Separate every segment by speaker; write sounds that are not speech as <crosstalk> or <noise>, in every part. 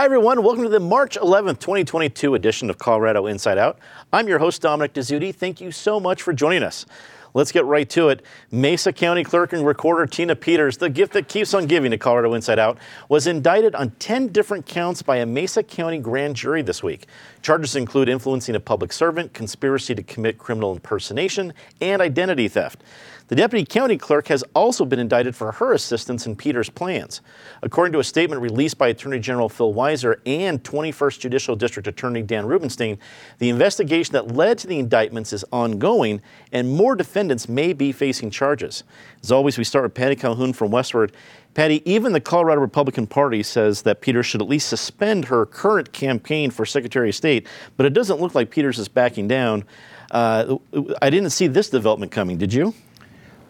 Speaker 1: Hi, everyone. Welcome to the March 11th, 2022 edition of Colorado Inside Out. I'm your host, Dominic Dezzutti. Thank you so much for joining us. Let's get right to it. Mesa County Clerk and Recorder Tina Peters, the gift that keeps on giving to Colorado Inside Out, was indicted on 10 different counts by a Mesa County grand jury this week. Charges include influencing a public servant, conspiracy to commit criminal impersonation, and identity theft. The deputy county clerk has also been indicted for her assistance in Peters' plans. According to a statement released by Attorney General Phil Weiser and 21st Judicial District Attorney Dan Rubenstein, the investigation that led to the indictments is ongoing and more defendants may be facing charges. As always, we start with Patty Calhoun from Westword. Patty, even the Colorado Republican Party says that Peters should at least suspend her current campaign for Secretary of State, but it doesn't look like Peters is backing down. Uh, I didn't see this development coming, did you?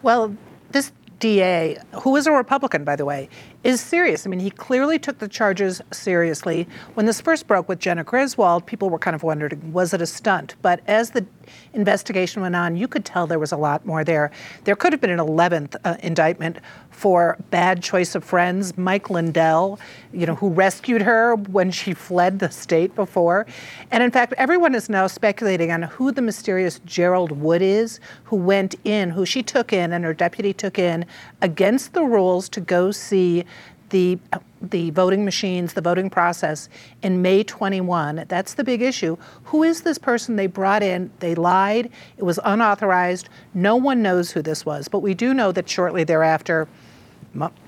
Speaker 2: Well, this DA, who is a Republican, by the way, is serious. I mean, he clearly took the charges seriously. When this first broke with Jena Griswold, people were kind of wondering, was it a stunt? But as the investigation went on, you could tell there was a lot more there. There could have been an 11th uh, indictment for bad choice of friends. Mike Lindell, you know, who rescued her when she fled the state before. And in fact, everyone is now speculating on who the mysterious Gerald Wood is, who went in, who she took in and her deputy took in against the rules to go see the the voting machines, the voting process in May 21. That's the big issue. Who is this person they brought in? They lied. It was unauthorized. No one knows who this was, but we do know that shortly thereafter,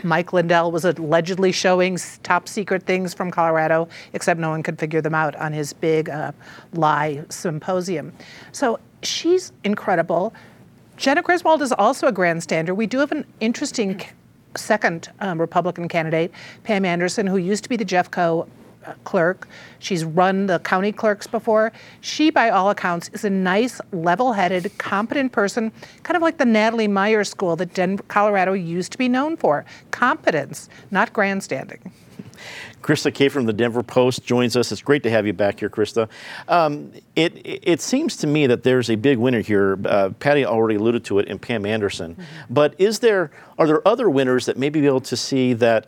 Speaker 2: Mike Lindell was allegedly showing top secret things from Colorado, except no one could figure them out on his big uh, lie symposium. So she's incredible. Jena Griswold is also a grandstander. We do have an interesting second um, Republican candidate, Pam Anderson, who used to be the Jeffco uh, clerk. She's run the county clerks before. She, by all accounts, is a nice, level headed, competent person, kind of like the Natalie Meyer school that Denver, Colorado used to be known for competence, not grandstanding.
Speaker 1: Krista Kay from the Denver Post joins us. It's great to have you back here, Krista. Um, it, it seems to me that there's a big winner here. Uh, Patty already alluded to it in Pam Anderson. Mm-hmm. But is there are there other winners that may be able to see that?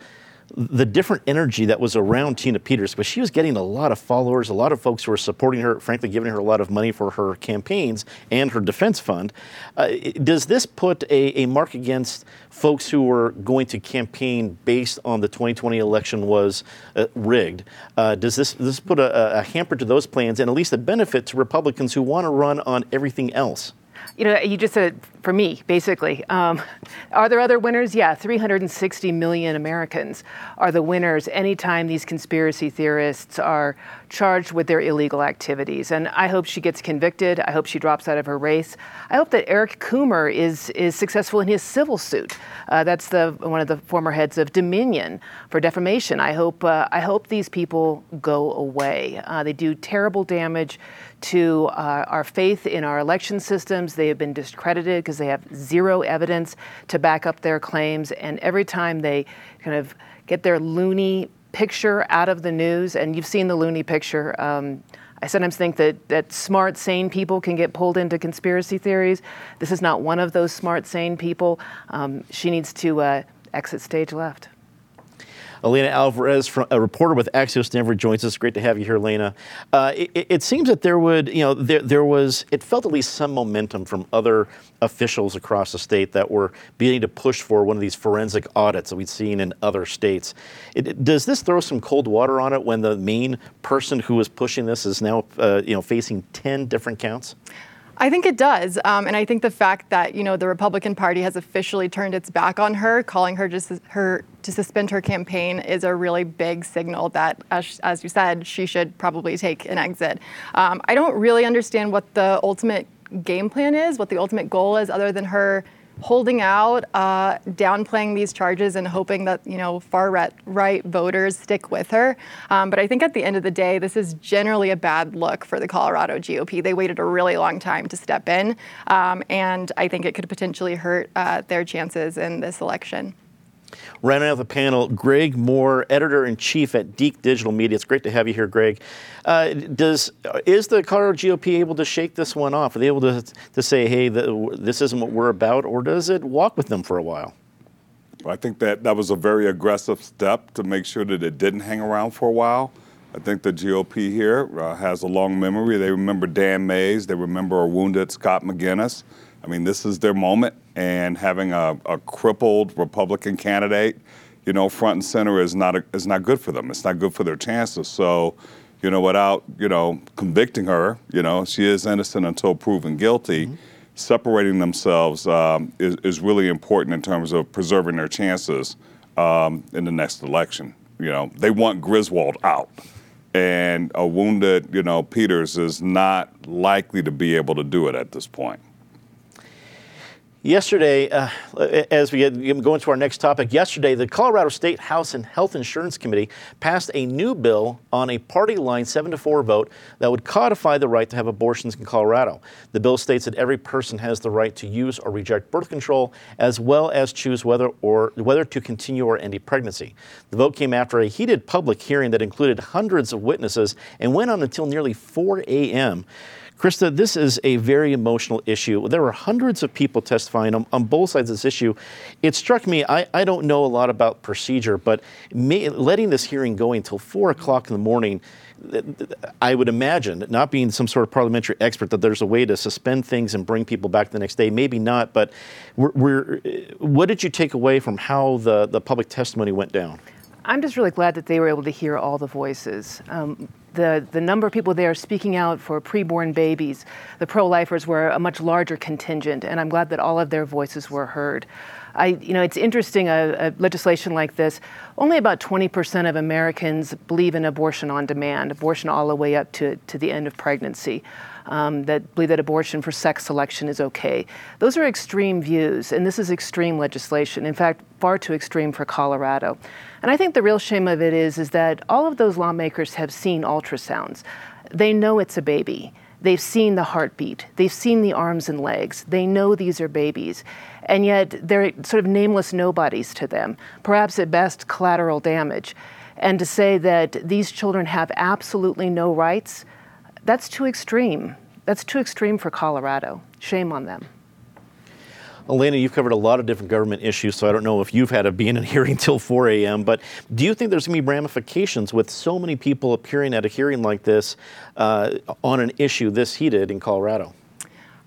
Speaker 1: The different energy that was around Tina Peters, but she was getting a lot of followers, a lot of folks who were supporting her, frankly, giving her a lot of money for her campaigns and her defense fund. Uh, does this put a, a, mark against folks who were going to campaign based on the 2020 election was uh, rigged? Uh, does this, this put a, a hamper to those plans and at least a benefit to Republicans who want to run on everything else?
Speaker 3: You know, you just said for me, basically. Um, are there other winners? Yeah, 360 million Americans are the winners anytime these conspiracy theorists are charged with their illegal activities. And I hope she gets convicted. I hope she drops out of her race. I hope that Eric Coomer is, is successful in his civil suit. Uh, that's the, one of the former heads of Dominion for defamation. I hope, uh, I hope these people go away. Uh, they do terrible damage to uh, our faith in our election systems. They have been discredited because they have zero evidence to back up their claims. And every time they kind of get their loony picture out of the news, and you've seen the loony picture. Um, I sometimes think that, that smart, sane people can get pulled into conspiracy theories. This is not one of those smart, sane people. Um, she needs to uh, exit stage left.
Speaker 1: Alayna Alvarez, from, a reporter with Axios Denver, joins us. Great to have you here, Alayna. Uh, it, it, seems that there would, you know, there, there was, it felt at least some momentum from other officials across the state that were beginning to push for one of these forensic audits that we've seen in other states. It, does this throw some cold water on it when the main person who was pushing this is now, uh, you know, facing 10 different counts?
Speaker 4: I think it does, um, and I think the fact that you know the Republican Party has officially turned its back on her, calling her just her to suspend her campaign, is a really big signal that, as, as you said, she should probably take an exit. Um, I don't really understand what the ultimate game plan is, what the ultimate goal is, other than her holding out, uh, downplaying these charges, and hoping that you know far right voters stick with her. Um, but I think at the end of the day, this is generally a bad look for the Colorado GOP. They waited a really long time to step in, um, and I think it could potentially hurt uh, their chances in this election.
Speaker 1: Rounding out of the panel, Greg Moore, editor in chief at Deke Digital Media. It's great to have you here, Greg. Uh, does is the Colorado GOP able to shake this one off? Are they able to to say, "Hey, the, this isn't what we're about," or does it walk with them for a while?
Speaker 5: I think that that was a very aggressive step to make sure that it didn't hang around for a while. I think the GOP here uh, has a long memory. They remember Dan Maes. They remember a wounded Scott McInnis. I mean, this is their moment, and having a, a crippled Republican candidate, you know, front and center is not a, is not good for them. It's not good for their chances. So, you know, without you know convicting her, you know, she is innocent until proven guilty. Mm-hmm. Separating themselves um, is, is really important in terms of preserving their chances um, in the next election. You know, they want Griswold out and a wounded, you know, Peters is not likely to be able to do it at this point.
Speaker 1: Yesterday, uh, as we go into our next topic, yesterday the Colorado State House and Health Insurance Committee passed a new bill on a party line 7 to 4 vote that would codify the right to have abortions in Colorado. The bill states that every person has the right to use or reject birth control as well as choose whether or whether to continue or end a pregnancy. The vote came after a heated public hearing that included hundreds of witnesses and went on until nearly 4 a.m. Krista, this is a very emotional issue. There were hundreds of people testifying on, on both sides of this issue. It struck me, I, I don't know a lot about procedure, but may, letting this hearing go until 4 o'clock in the morning, I would imagine, not being some sort of parliamentary expert, that there's a way to suspend things and bring people back the next day. Maybe not, but we're, we're, what did you take away from how the, the public testimony went down?
Speaker 3: I'm just really glad that they were able to hear all the voices. Um, the, the number of people there speaking out for preborn babies, the pro lifers were a much larger contingent, and I'm glad that all of their voices were heard. I, you know, it's interesting, a, a, legislation like this, only about 20% of Americans believe in abortion on demand, abortion all the way up to, to the end of pregnancy um, that believe that abortion for sex selection is okay. Those are extreme views, and this is extreme legislation. In fact, far too extreme for Colorado. And I think the real shame of it is, is that all of those lawmakers have seen ultrasounds. They know it's a baby. They've seen the heartbeat. They've seen the arms and legs. They know these are babies. And yet they're sort of nameless nobodies to them, perhaps at best collateral damage. And to say that these children have absolutely no rights, that's too extreme. That's too extreme for Colorado. Shame on them.
Speaker 1: Alayna, you've covered a lot of different government issues, so I don't know if you've had to be in a <laughs> hearing till 4 a.m., but do you think there's going to be ramifications with so many people appearing at a hearing like this uh, on an issue this heated in Colorado?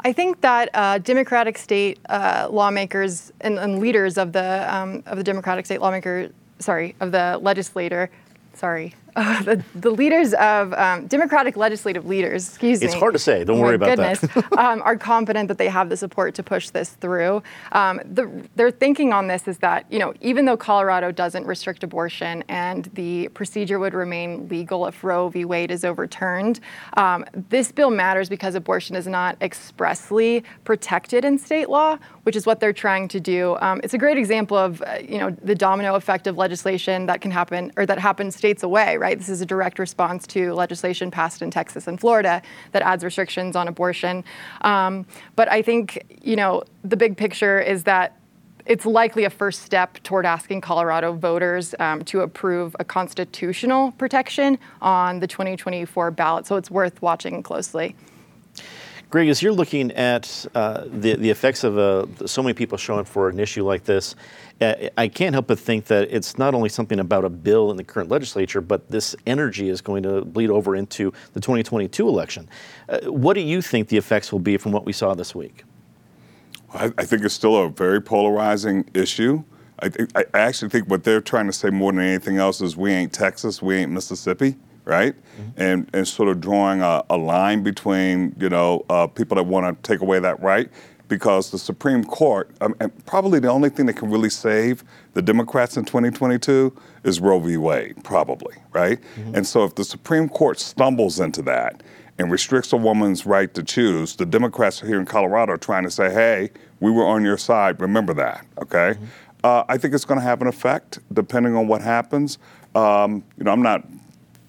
Speaker 4: I think that uh, Democratic state uh, lawmakers and, and, leaders of the um, of the Democratic state lawmaker, sorry, of the legislator, sorry, uh, <laughs> the, the, leaders of um, Democratic legislative leaders, excuse
Speaker 1: it's me. It's hard to say. Don't worry about
Speaker 4: goodness,
Speaker 1: that. <laughs>
Speaker 4: um, are confident that they have the support to push this through. Um, the, their thinking on this is that you know even though Colorado doesn't restrict abortion and the procedure would remain legal if Roe v. Wade is overturned, um, this bill matters because abortion is not expressly protected in state law, which is what they're trying to do. Um, it's a great example of uh, you know the domino effect of legislation that can happen or that happens states away, right? This is a direct response to legislation passed in Texas and Florida that adds restrictions on abortion. Um, but I think, you know, the big picture is that it's likely a first step toward asking Colorado voters um, to approve a constitutional protection on the 2024 ballot. So it's worth watching closely.
Speaker 1: Greg, as you're looking at uh, the, the effects of uh, so many people showing for an issue like this, uh, I can't help but think that it's not only something about a bill in the current legislature, but this energy is going to bleed over into the 2022 election. Uh, what do you think the effects will be from what we saw this week?
Speaker 5: I, I think it's still a very polarizing issue. I, I actually think what they're trying to say more than anything else is we ain't Texas, we ain't Mississippi right? Mm-hmm. And and sort of drawing a, a line between you know uh, people that want to take away that right, because the Supreme Court, um, probably the only thing that can really save the Democrats in 2022 is Roe v. Wade, probably, right? Mm-hmm. And so if the Supreme Court stumbles into that and restricts a woman's right to choose, the Democrats here in Colorado are trying to say, hey, we were on your side, remember that, okay? Mm-hmm. Uh, I think it's going to have an effect depending on what happens. Um, you know, I'm not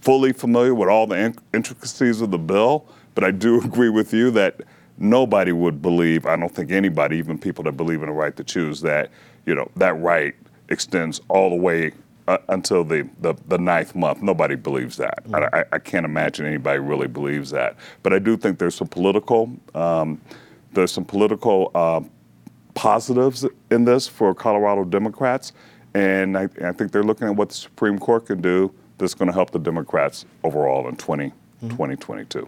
Speaker 5: fully familiar with all the intricacies of the bill, but I do <laughs> agree with you that nobody would believe, I don't think anybody, even people that believe in the right to choose, that, you know, that right extends all the way uh, until the, the, the, ninth month. Nobody believes that. Mm-hmm. I, I, can't imagine anybody really believes that. But I do think there's some political, um, there's some political uh, positives in this for Colorado Democrats, and I, I think they're looking at what the Supreme Court can do that's going to help the Democrats overall in 20, mm-hmm. 2022.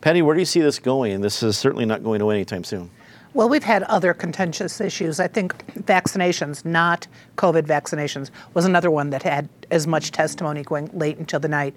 Speaker 1: Patty, where do you see this going? This is certainly not going away anytime soon.
Speaker 2: Well, we've had other contentious issues. I think vaccinations, not COVID vaccinations, was another one that had as much testimony going late into the night.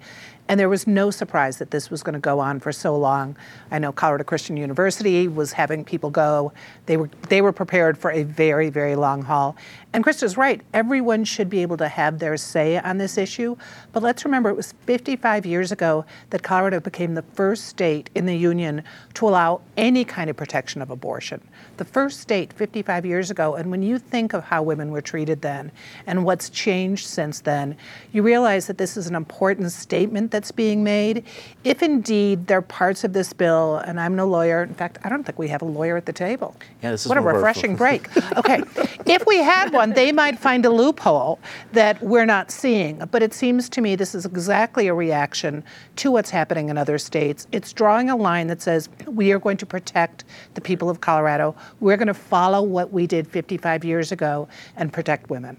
Speaker 2: And there was no surprise that this was going to go on for so long. I know Colorado Christian University was having people go. They were they were prepared for a very very long haul. And Krista's right. Everyone should be able to have their say on this issue. But let's remember, it was 55 years ago that Colorado became the first state in the union to allow any kind of protection of abortion. The first state 55 years ago. And when you think of how women were treated then and what's changed since then, you realize that this is an important statement that's being made. If indeed there are parts of this bill, and I'm no lawyer, in fact, I don't think we have a lawyer at the table.
Speaker 1: Yeah, this is
Speaker 2: what a refreshing <laughs> break. Okay, if we had one, they might find a loophole that we're not seeing. But it seems to me this is exactly a reaction to what's happening in other states. It's drawing a line that says we are going to protect the people of Colorado. We're going to follow what we did 55 years ago and protect women.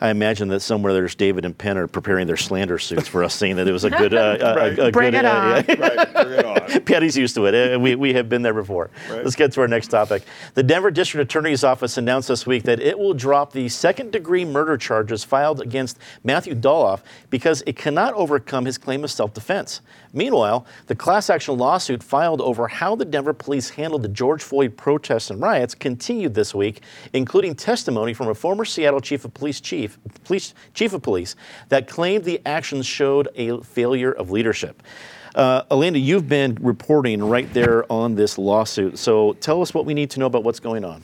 Speaker 1: I imagine that somewhere there's David and Penn are preparing their slander suits for us, saying that it was a good, <laughs> uh,
Speaker 2: right. a, a
Speaker 1: bring
Speaker 2: good, it on.
Speaker 1: Uh, right, bring it on. <laughs> Patty's used to it. Uh, we, we have been there before. Right. Let's get to our next topic. The Denver District Attorney's Office announced this week that it will drop the second-degree murder charges filed against Matthew Dolloff because it cannot overcome his claim of self-defense. Meanwhile, the class action lawsuit filed over how the Denver police handled the George Floyd protests and riots continued this week, including testimony from a former Seattle chief of police chief, police, chief of police that claimed the actions showed a failure of leadership. Uh, you've been reporting right there on this lawsuit. So tell us what we need to know about what's going on.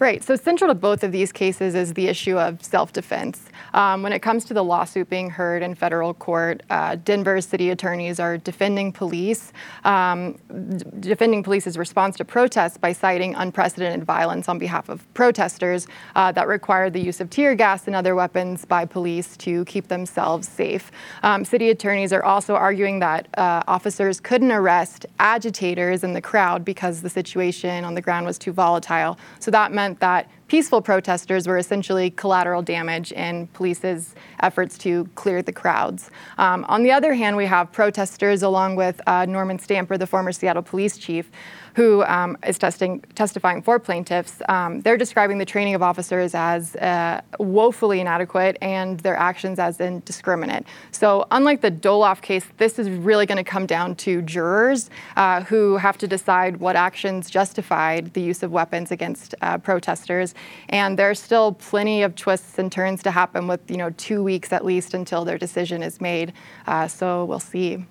Speaker 4: Right. So central to both of these cases is the issue of self-defense. Um, when it comes to the lawsuit being heard in federal court, uh, Denver's city attorneys are defending police, um, d- defending police's response to protests by citing unprecedented violence on behalf of protesters uh, that required the use of tear gas and other weapons by police to keep themselves safe. Um, city attorneys are also arguing that uh, officers couldn't arrest agitators in the crowd because the situation on the ground was too volatile. So that meant meant that peaceful protesters were essentially collateral damage in police's efforts to clear the crowds. Um, on the other hand, we have protesters, along with uh, Norman Stamper, the former Seattle police chief, who um, is testing, testifying for plaintiffs, um, they're describing the training of officers as uh, woefully inadequate and their actions as indiscriminate. So, unlike the Dolloff case, this is really going to come down to jurors uh, who have to decide what actions justified the use of weapons against uh, protesters. And there's still plenty of twists and turns to happen with, you know, two weeks at least until their decision is made. Uh, so, we'll see.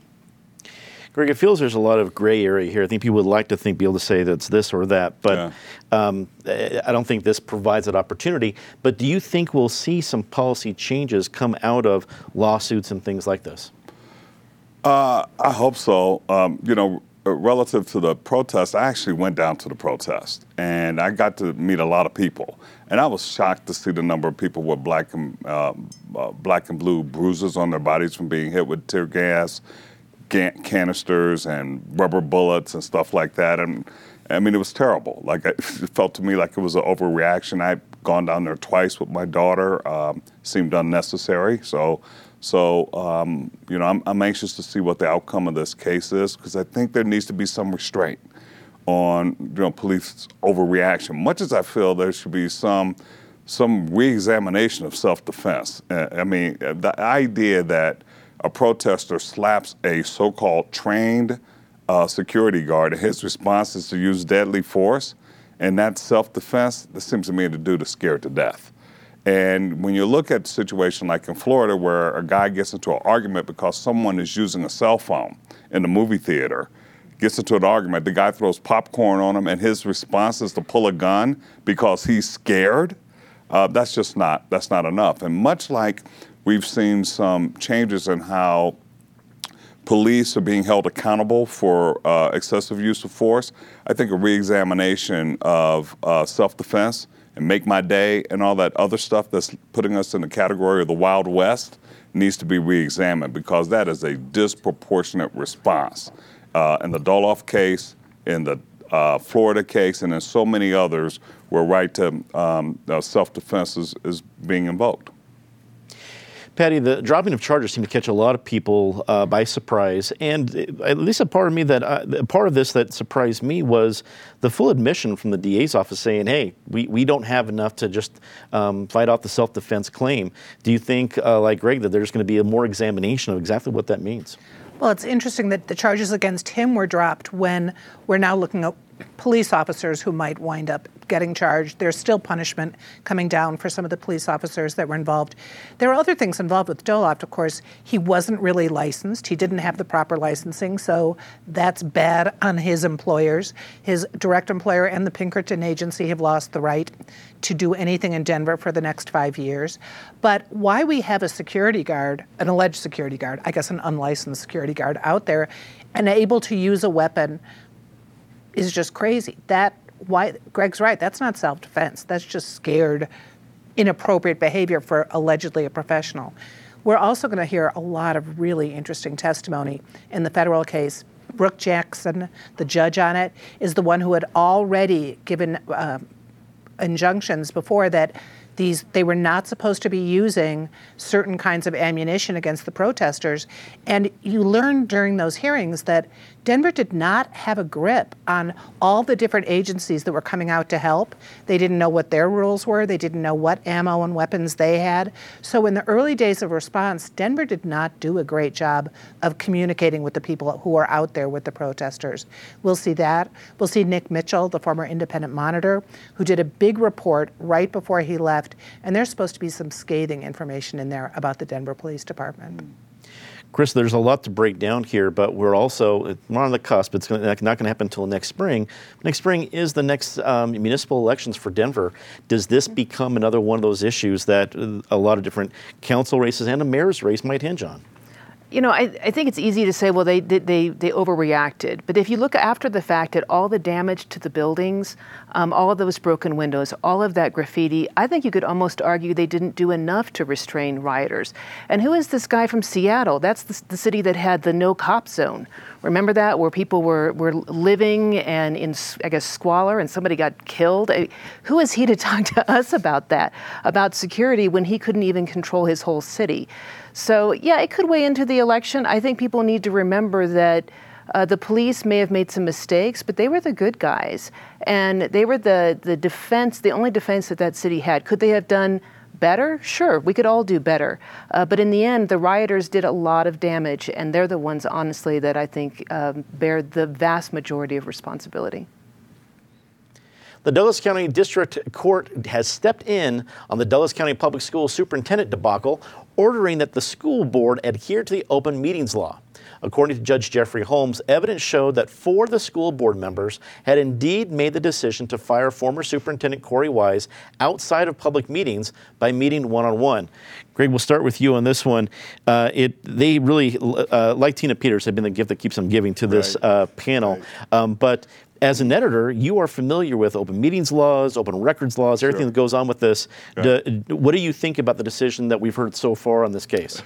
Speaker 1: Greg, it feels there's a lot of gray area here. I think people would like to think, be able to say that it's this or that, but yeah. um, I don't think this provides that opportunity. But do you think we'll see some policy changes come out of lawsuits and things like this?
Speaker 5: Uh, I hope so. Um, you know, relative to the protest, I actually went down to the protest and I got to meet a lot of people. And I was shocked to see the number of people with black and, uh, uh, black and blue bruises on their bodies from being hit with tear gas canisters and rubber bullets and stuff like that. And I mean, it was terrible. Like it <laughs> felt to me like it was an overreaction. I'd gone down there twice with my daughter. Um, seemed unnecessary. So, so um, you know, I'm, I'm anxious to see what the outcome of this case is because I think there needs to be some restraint on you know police overreaction. Much as I feel there should be some some reexamination of self-defense. Uh, I mean, the idea that a protester slaps a so called trained uh, security guard, and his response is to use deadly force, and that's self defense, that seems to me to do to scare to death. And when you look at a situation like in Florida, where a guy gets into an argument because someone is using a cell phone in the movie theater, gets into an argument, the guy throws popcorn on him, and his response is to pull a gun because he's scared. Uh, that's just not that's not enough. And much like We've seen some changes in how police are being held accountable for uh, excessive use of force. I think a reexamination of uh, self defense and make my day and all that other stuff that's putting us in the category of the Wild West needs to be reexamined because that is a disproportionate response. Uh, in the Dolloff case, in the uh, Florida case, and in so many others where right to um, uh, self-defense is, is being invoked.
Speaker 1: Patty, the dropping of charges seemed to catch a lot of people uh, by surprise, and at least a part of me that uh, part of this that surprised me was the full admission from the DA's office saying, "Hey, we, we don't have enough to just um, fight off the self-defense claim." Do you think, uh, like Greg, that there's going to be a more examination of exactly what that means?
Speaker 2: Well, it's interesting that the charges against him were dropped when we're now looking at police officers who might wind up getting charged. There's still punishment coming down for some of the police officers that were involved. There are other things involved with Dolloff, of course. He wasn't really licensed, he didn't have the proper licensing, so that's bad on his employers. His direct employer and the Pinkerton Agency have lost the right to do anything in Denver for the next five years. But why we have a security guard, an alleged security guard, I guess an unlicensed security guard out there, and able to use a weapon is just crazy. That why Greg's right. That's not self-defense. That's just scared, inappropriate behavior for allegedly a professional. We're also going to hear a lot of really interesting testimony in the federal case. Brooke Jackson, the judge on it, is the one who had already given uh, injunctions before that these they were not supposed to be using certain kinds of ammunition against the protesters and you learn during those hearings that Denver did not have a grip on all the different agencies that were coming out to help. They didn't know what their rules were. They didn't know what ammo and weapons they had. So, in the early days of response, Denver did not do a great job of communicating with the people who are out there with the protesters. We'll see that. We'll see Nick Mitchell, the former independent monitor, who did a big report right before he left. And there's supposed to be some scathing information in there about the Denver Police Department.
Speaker 1: Chris, there's a lot to break down here, but we're also we're on the cusp. It's not going to happen until next spring. Next spring is the next um, municipal elections for Denver. Does this become another one of those issues that a lot of different council races and a mayor's race might hinge on?
Speaker 3: You know, I, I, think it's easy to say, well, they, they, they overreacted. But if you look after the fact at all the damage to the buildings, um, all of those broken windows, all of that graffiti, I think you could almost argue they didn't do enough to restrain rioters. And who is this guy from Seattle? That's the, the city that had the no cop zone. Remember that, where people were, were living and in, I guess, squalor and somebody got killed? I, who is he to <laughs> talk to us about that, about security, when he couldn't even control his whole city? So, yeah, it could weigh into the election. I think people need to remember that uh, the police may have made some mistakes, but they were the good guys. And they were the, the defense, the only defense that that city had. Could they have done better? Sure, we could all do better. Uh, but in the end, the rioters did a lot of damage, and they're the ones, honestly, that I think um, bear the vast majority of responsibility.
Speaker 1: The Douglas County District Court has stepped in on the Douglas County Public School superintendent debacle, ordering that the school board adhere to the open meetings law. According to Judge Jeffrey Holmes, evidence showed that four of the school board members had indeed made the decision to fire former Superintendent Corey Wise outside of public meetings by meeting one on one. Greg, we'll start with you on this one. Uh, it they really, uh, like Tina Peters, have been the gift that keeps on giving to this right. uh, panel. Right. Um, but as an editor, you are familiar with open meetings laws, open records laws, everything sure. that goes on with this. Yeah. Do, what do you think about the decision that we've heard so far on this case?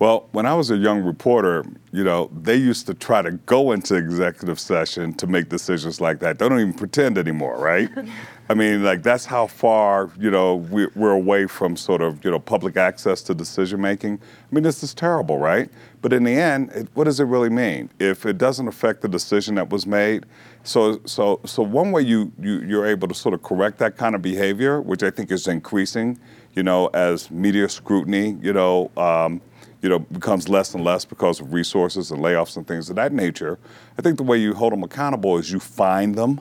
Speaker 5: Well, when I was a young reporter, you know, they used to try to go into executive session to make decisions like that. They don't even pretend anymore, right? <laughs> I mean, like that's how far, you know, we, are away from sort of, you know, public access to decision making. I mean, this is terrible, right? But in the end, it, what does it really mean? If it doesn't affect the decision that was made, so, so, so one way you, you, you're able to sort of correct that kind of behavior, which I think is increasing, you know, as media scrutiny, you know, um, you know, becomes less and less because of resources and layoffs and things of that nature. I think the way you hold them accountable is you find them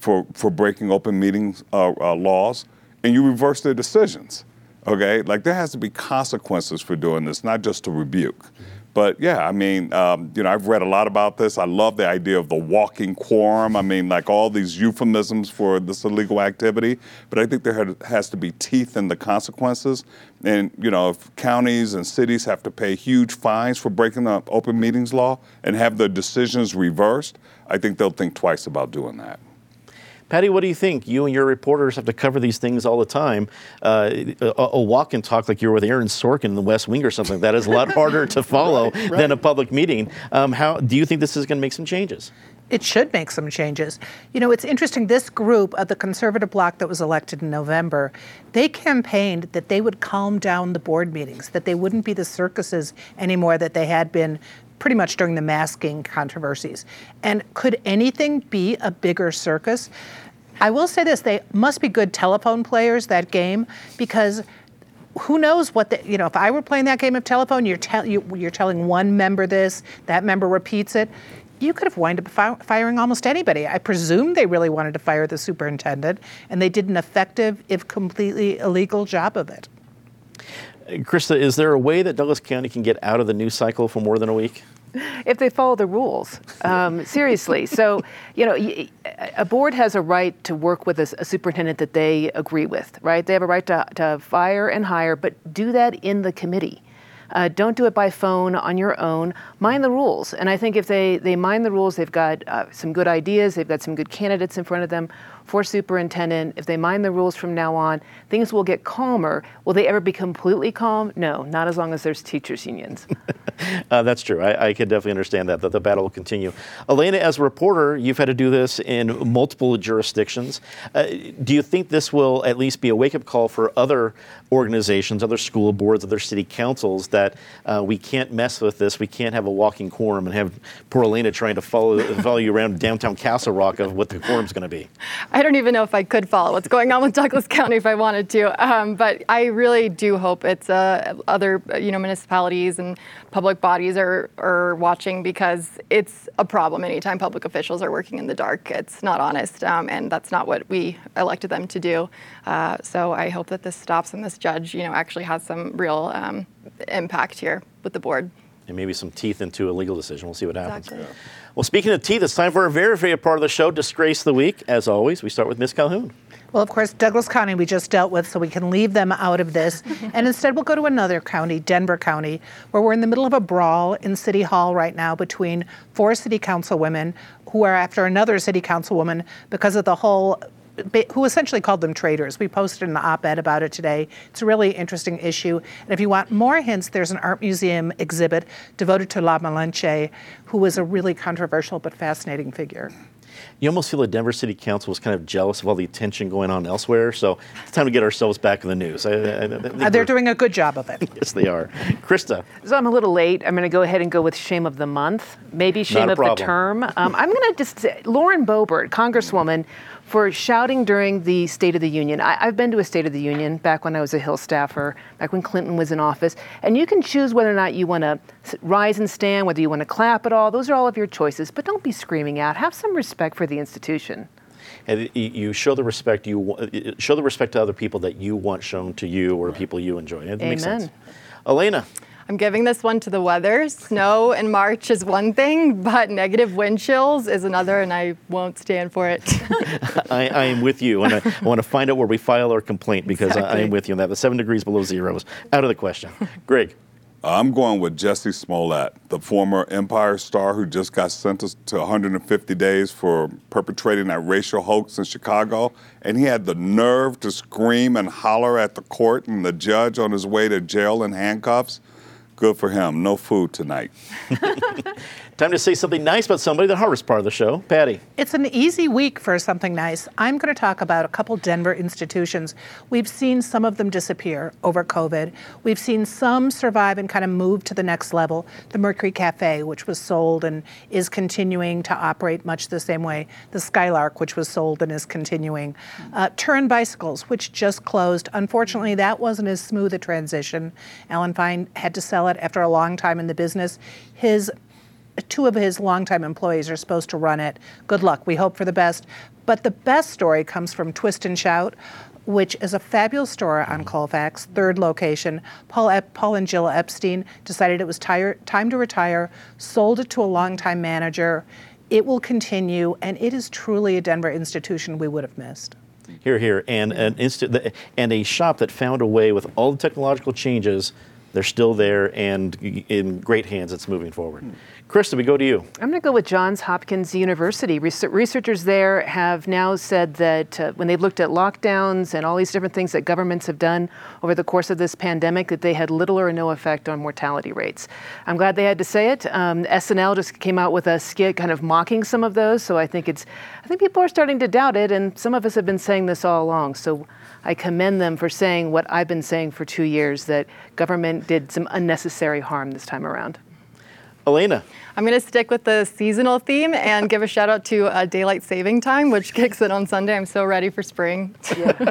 Speaker 5: for, for breaking open meetings uh, uh, laws and you reverse their decisions. Okay? Like there has to be consequences for doing this, not just a rebuke. But yeah, I mean, um, you know, I've read a lot about this. I love the idea of the walking quorum. I mean, like all these euphemisms for this illegal activity. But I think there has to be teeth in the consequences. And, you know, if counties and cities have to pay huge fines for breaking the open meetings law and have their decisions reversed, I think they'll think twice about doing that.
Speaker 1: Patty, what do you think? You and your reporters have to cover these things all the time. Uh, a, a, walk and talk like you're with Aaron Sorkin in the West Wing or something that is a lot <laughs> harder to follow right, right. than a public meeting. Um, how do you think this is going to make some changes?
Speaker 2: it should make some changes. You know, it's interesting. This group of the conservative bloc that was elected in November, they campaigned that they would calm down the board meetings, that they wouldn't be the circuses anymore that they had been pretty much during the masking controversies. And could anything be a bigger circus? I will say this: they must be good telephone players that game because who knows what the, you know if i were playing that game of telephone you're, tell, you, you're telling one member this that member repeats it you could have wound up fi- firing almost anybody. I presume they really wanted to fire the superintendent, and they did an effective, if completely illegal, job of it.
Speaker 1: Krista, is there a way that Douglas County can get out of the news cycle for more than a week?
Speaker 3: if they follow the rules. Um, <laughs> seriously. So, you know, a board has a right to work with a, a, superintendent that they agree with, right? They have a right to, to fire and hire, but do that in the committee. Uh, don't do it by phone on your own. Mind the rules. And I think if they, they mind the rules, they've got uh, some good ideas, they've got some good candidates in front of them for superintendent. If they mind the rules from now on, things will get calmer. Will they ever be completely calm? No, not as long as there's teachers' unions. <laughs>
Speaker 1: uh, that's true. I, I, can definitely understand that, that the battle will continue. Alayna, as a reporter, you've had to do this in multiple jurisdictions. Uh, do you think this will at least be a wake up call for other organizations, other school boards, other city councils that uh, we can't mess with this? We can't have a walking quorum and have poor Alayna trying to follow, follow you around downtown Castle Rock of what the quorum's going to be.
Speaker 4: I don't even know if I could follow what's going on with Douglas County if I wanted to. Um, but I really do hope it's uh, other you know municipalities and public bodies are are watching because it's a problem anytime public officials are working in the dark. It's not honest, um, and that's not what we elected them to do. Uh, so I hope that this stops and this judge you know actually has some real um, impact here with the board
Speaker 1: and maybe some teeth into a legal decision. We'll see what happens.
Speaker 4: Exactly.
Speaker 1: Well, speaking of teeth, it's time for our very favorite part of the show, Disgrace the Week. As always, we start with Miss Calhoun.
Speaker 2: Well, of course, Douglas County we just dealt with, so we can leave them out of this. <laughs> and instead, we'll go to another county, Denver County, where we're in the middle of a brawl in City Hall right now between four city council women who are after another city councilwoman because of the whole who essentially called them traitors. We posted an op ed about it today. It's a really interesting issue. And if you want more hints, there's an art museum exhibit devoted to La Malinche, who was a really controversial but fascinating figure.
Speaker 1: You almost feel the Denver City Council was kind of jealous of all the attention going on elsewhere. So it's time to get ourselves back in the news. I, I,
Speaker 2: I, uh, they're doing a good job of it. <laughs>
Speaker 1: yes, they are. Krista.
Speaker 3: So I'm a little late. I'm going to go ahead and go with shame of the month, maybe shame of problem. the term. Um, I'm going to just say Lauren Boebert, Congresswoman for shouting during the State of the Union. I, have been to a State of the Union back when I was a Hill staffer, back when Clinton was in office, and you can choose whether or not you want to rise and stand, whether you want to clap at all. Those are all of your choices, but don't be screaming out. Have some respect for the institution.
Speaker 1: And you show the respect you show the respect to other people that you want shown to you or people you enjoy. It
Speaker 3: Amen.
Speaker 1: makes sense. Alayna.
Speaker 4: I'm giving this one to the weather. Snow in March is one thing, but negative wind chills is another, and I won't stand for it. <laughs>
Speaker 1: I, I, am with you, and I, I, want to find out where we file our complaint because exactly. I, I, am with you on that. The seven degrees below zero is out of the question. Greg.
Speaker 5: I'm going with Jussie Smollett, the former Empire star who just got sentenced to 150 days for perpetrating that racial hoax in Chicago. And he had the nerve to scream and holler at the court and the judge on his way to jail in handcuffs. Good for him. No food tonight. <laughs>
Speaker 1: Time to say something nice about somebody, the hardest part of the show. Patty.
Speaker 2: It's an easy week for something nice. I'm going to talk about a couple Denver institutions. We've seen some of them disappear over COVID. We've seen some survive and kind of move to the next level. The Mercury Cafe, which was sold and is continuing to operate much the same way. The Skylark, which was sold and is continuing. Uh, Turin Bicycles, which just closed. Unfortunately, that wasn't as smooth a transition. Alan Fine had to sell it after a long time in the business. His two of his longtime employees are supposed to run it. Good luck. We hope for the best. But the best story comes from Twist and Shout, which is a fabulous store on Colfax, third location. Paul, Ep- Paul and Jill Epstein decided it was tire- time to retire, sold it to a longtime manager. It will continue, and it is truly a Denver institution we would have missed.
Speaker 1: Here, here, and an and a shop that found a way with all the technological changes they're still there and in great hands. It's moving forward. Krista, we go to you.
Speaker 3: I'm going to go with Johns Hopkins University. Researchers there have now said that uh, when they've looked at lockdowns and all these different things that governments have done over the course of this pandemic, that they had little or no effect on mortality rates. I'm glad they had to say it. Um, SNL just came out with a skit kind of mocking some of those, so I think it's, I think people are starting to doubt it, and some of us have been saying this all along. So I commend them for saying what I've been saying for two years that government did some unnecessary harm this time around.
Speaker 1: Alayna.
Speaker 4: I'm going to stick with the seasonal theme and give a shout out to uh, daylight saving time, which <laughs> kicks in on Sunday. I'm so ready for spring.
Speaker 1: Yeah.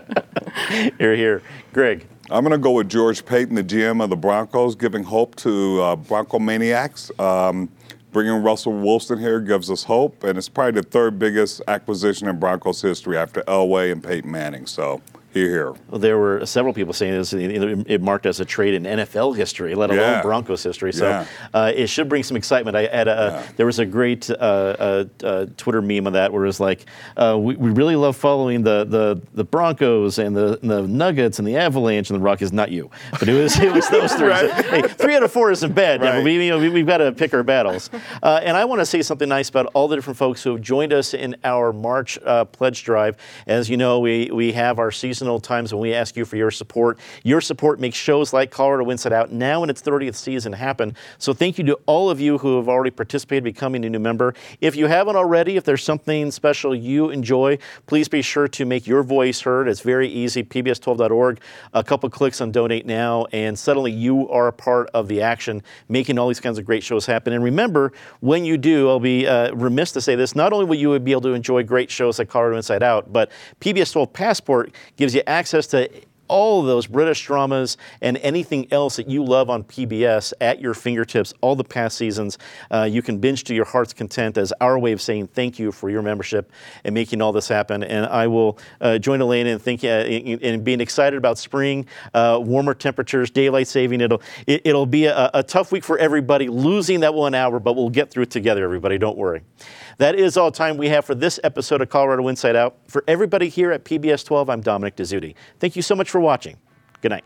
Speaker 1: <laughs> You're here. Greg.
Speaker 5: I'm going to go with George Paton, the GM of the Broncos, giving hope to uh, Bronco maniacs. Um, bringing Russell Wilson here gives us hope, and it's probably the third biggest acquisition in Broncos history after Elway and Peyton Manning. So here, here.
Speaker 1: There were several people saying this. It marked as a trade in NFL history, let alone yeah. Broncos history. So yeah. uh, it should bring some excitement. I had a, yeah. there was a great uh, uh, uh Twitter meme of that where it was like, uh, we, we, really love following the, the, the Broncos and the, the Nuggets and the Avalanche and the Rock is not you, but it was it was those three. right. hey, three out of four isn't bad. Right. We, you know, we, have got to pick our battles. Uh, and I want to say something nice about all the different folks who have joined us in our March pledge drive. As you know, we we have our season seasonal times when we ask you for your support. Your support makes shows like Colorado Inside Out now in its 30th season happen. So thank you to all of you who have already participated becoming a new member. If you haven't already, if there's something special you enjoy, please be sure to make your voice heard. It's very easy. PBS12.org, a couple clicks on donate now, and suddenly you are a part of the action, making all these kinds of great shows happen. And remember, when you do, I'll be uh, remiss to say this, not only will you be able to enjoy great shows like Colorado Inside Out, but PBS 12 Passport gives gives you access to all of those British dramas and anything else that you love on PBS at your fingertips, all the past seasons. Uh, you can binge to your heart's content as our way of saying thank you for your membership and making all this happen. And I will uh, join Alayna in thinking uh, being excited about spring, uh, warmer temperatures, daylight saving. It'll it, will it will be a, a tough week for everybody, losing that one hour, but we'll get through it together. Everybody, don't worry. That is all time we have for this episode of Colorado Inside Out. For everybody here at PBS 12, I'm Dominic Dezzutti. Thank you so much for watching. Good night.